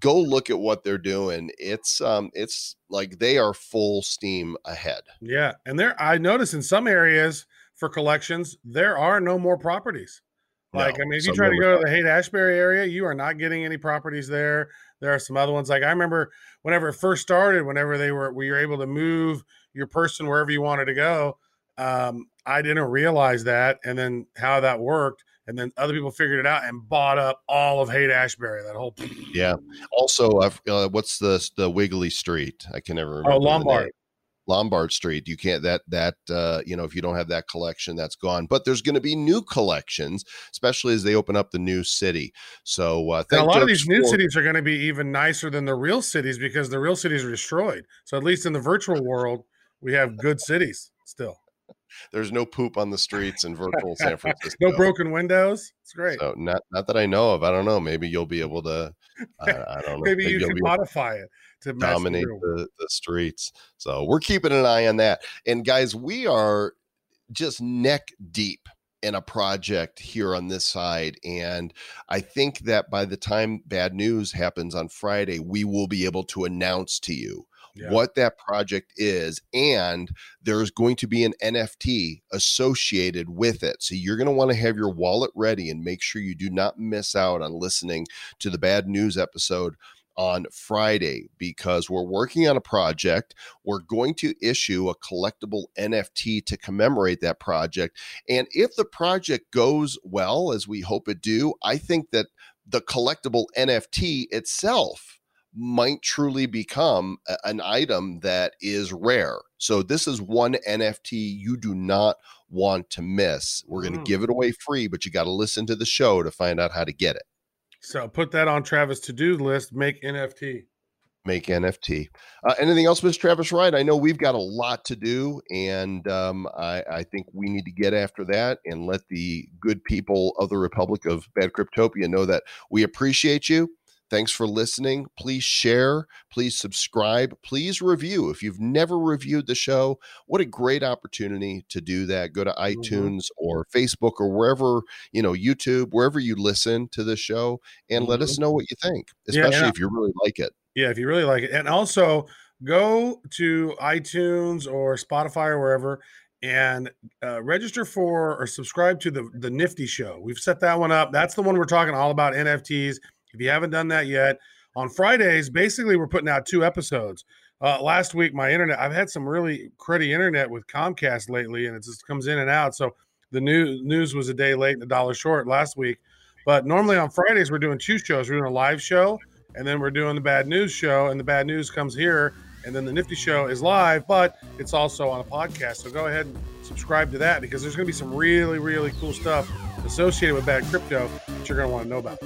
go look at what they're doing. It's um it's like they are full steam ahead. Yeah. And there I notice in some areas for collections, there are no more properties. Like, no, I mean, if you try to go to the Haight Ashbury area, you are not getting any properties there. There are some other ones. Like I remember whenever it first started, whenever they were we were able to move your person wherever you wanted to go. Um, I didn't realize that, and then how that worked. and then other people figured it out and bought up all of Haight Ashbury. That whole Yeah. Also, I've, uh, what's the the Wiggly Street? I can never remember. oh Lombard. Lombard Street. You can't that that uh, you know if you don't have that collection, that's gone. But there's going to be new collections, especially as they open up the new city. So uh, a lot of these new cities are going to be even nicer than the real cities because the real cities are destroyed. So at least in the virtual world, we have good cities still. There's no poop on the streets in virtual San Francisco. No broken windows. It's great. So not not that I know of. I don't know. Maybe you'll be able to. I, I don't know. Maybe you you'll can modify it to dominate the, the streets. So we're keeping an eye on that. And guys, we are just neck deep in a project here on this side. And I think that by the time bad news happens on Friday, we will be able to announce to you What that project is. And there's going to be an NFT associated with it. So you're going to want to have your wallet ready and make sure you do not miss out on listening to the bad news episode on Friday because we're working on a project. We're going to issue a collectible NFT to commemorate that project. And if the project goes well, as we hope it do, I think that the collectible NFT itself might truly become a- an item that is rare. So this is one NFT you do not want to miss. We're going to Mm. give it away free, but you got to listen to the show to find out how to get it. So put that on Travis to do list. Make NFT. make NFT. Uh, anything else, Mr. Travis Wright? I know we've got a lot to do, and um, I, I think we need to get after that and let the good people of the Republic of Bad Cryptopia know that we appreciate you. Thanks for listening. Please share. Please subscribe. Please review. If you've never reviewed the show, what a great opportunity to do that. Go to iTunes or Facebook or wherever, you know, YouTube, wherever you listen to the show, and let us know what you think, especially I- if you really like it. Yeah, if you really like it. And also go to iTunes or Spotify or wherever and uh, register for or subscribe to the the Nifty Show. We've set that one up. That's the one we're talking all about NFTs. If you haven't done that yet, on Fridays, basically we're putting out two episodes. Uh, last week, my internet, I've had some really cruddy internet with Comcast lately, and it just comes in and out. So the new news was a day late and a dollar short last week. But normally on Fridays, we're doing two shows. We're doing a live show and then we're doing the bad news show and the bad news comes here and then the nifty show is live but it's also on a podcast so go ahead and subscribe to that because there's going to be some really really cool stuff associated with bad crypto that you're going to want to know about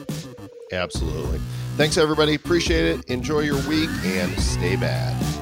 Absolutely. Thanks, everybody. Appreciate it. Enjoy your week and stay bad.